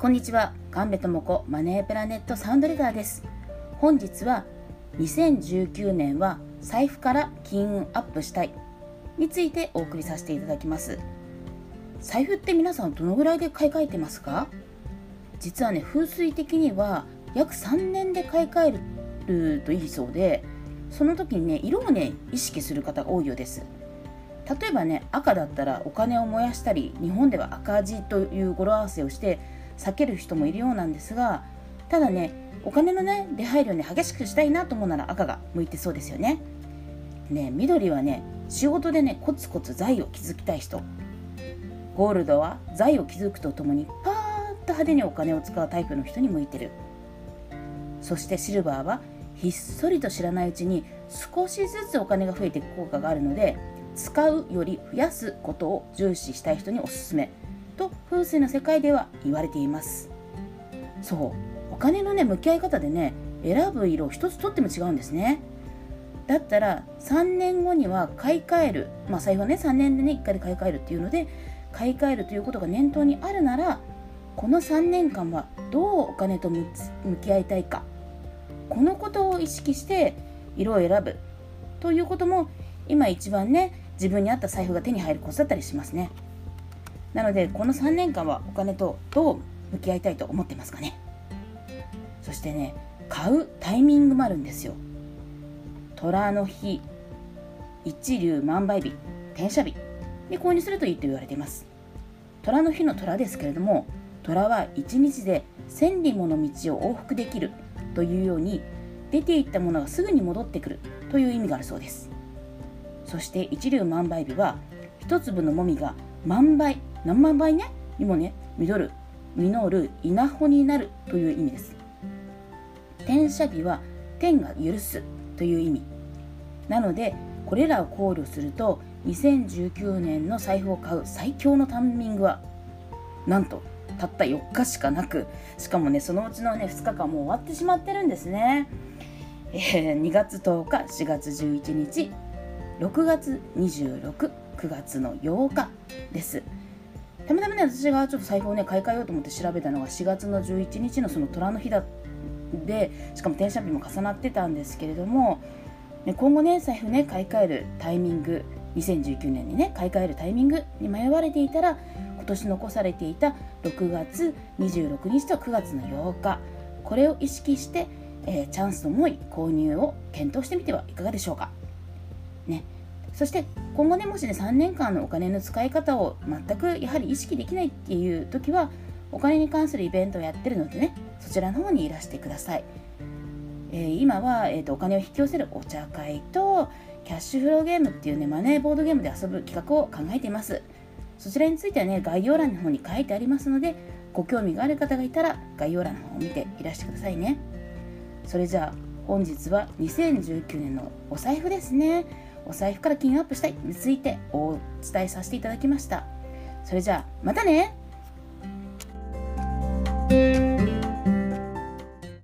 こんにちは。神戸智子マネープラネットサウンドレターです。本日は2019年は財布から金運アップしたいについてお送りさせていただきます。財布って皆さんどのぐらいで買い替えてますか？実はね風水的には約3年で買い替えるといいそうでその時にね色をね意識する方が多いようです。例えばね赤だったらお金を燃やしたり日本では赤字という語呂合わせをして避ける人もいるようなんですがただねお金のね出入りをね激しくしたいなと思うなら赤が向いてそうですよね。ね緑はね仕事でねコツコツ財を築きたい人。ゴールドは財を築くとともにパーッと派手にお金を使うタイプの人に向いてる。そしてシルバーはひっそりと知らないうちに少しずつお金が増えていく効果があるので使うより増やすことを重視したい人におすすめ。と風水の世界では言われています。そう。お金のね向き合い方でね選ぶ色を一つとっても違うんですね。だったら3年後には買い替える。まあ財布はね3年でね1回で買い替えるっていうので買い替えるということが念頭にあるならこの3年間はどうお金と向き合いたいか。このことを意識して色を選ぶ。ということも今一番ね自分に合った財布が手に入るコツだったりしますね。なのでこの3年間はお金とどう向き合いたいと思ってますかね。そしてね買うタイミングもあるんですよ。虎の日一粒万倍日転写日。で購入するといいと言われています。虎の日の虎ですけれども虎は1日で千里もの道を往復できるというように出ていったものがすぐに戻ってくるという意味があるそうです。そして一粒万倍日は一粒のもみが万倍何万倍ねにもね実る実る稲穂になるという意味です。転写日は天が許すという意味。なのでこれらを考慮すると2019年の財布を買う最強のタイミングはなんとたった4日しかなくしかもねそのうちのね2日間もう終わってしまってるんですね、えー、2月10日4月11日6月269月の8日です。たまたまね私がちょっと財布をね買い替えようと思って調べたのが4月の11日のその虎の日だでしかも転写日も重なってたんですけれども、ね、今後ね財布ね買い替えるタイミング2019年にね買い替えるタイミングに迷われていたら今年残されていた6月26日と9月の8日これを意識して、えー、チャンスの思い購入を検討してみてはいかがでしょうか。ね、そして今後ねもしね3年間のお金の使い方を全くやはり意識できないっていう時はお金に関するイベントをやってるのでねそちらの方にいらしてください、えー、今は、えーと、お金を引き寄せるお茶会とキャッシュフローゲームっていうねマネーボードゲームで遊ぶ企画を考えています。そちらについてはね概要欄の方に書いてありますのでご興味がある方がいたら概要欄の方を見ていらしてくださいね。それじゃあ本日は2019年のお財布ですね。お財布から金アップしたいについてお伝えさせていただきました。それじゃあまたね。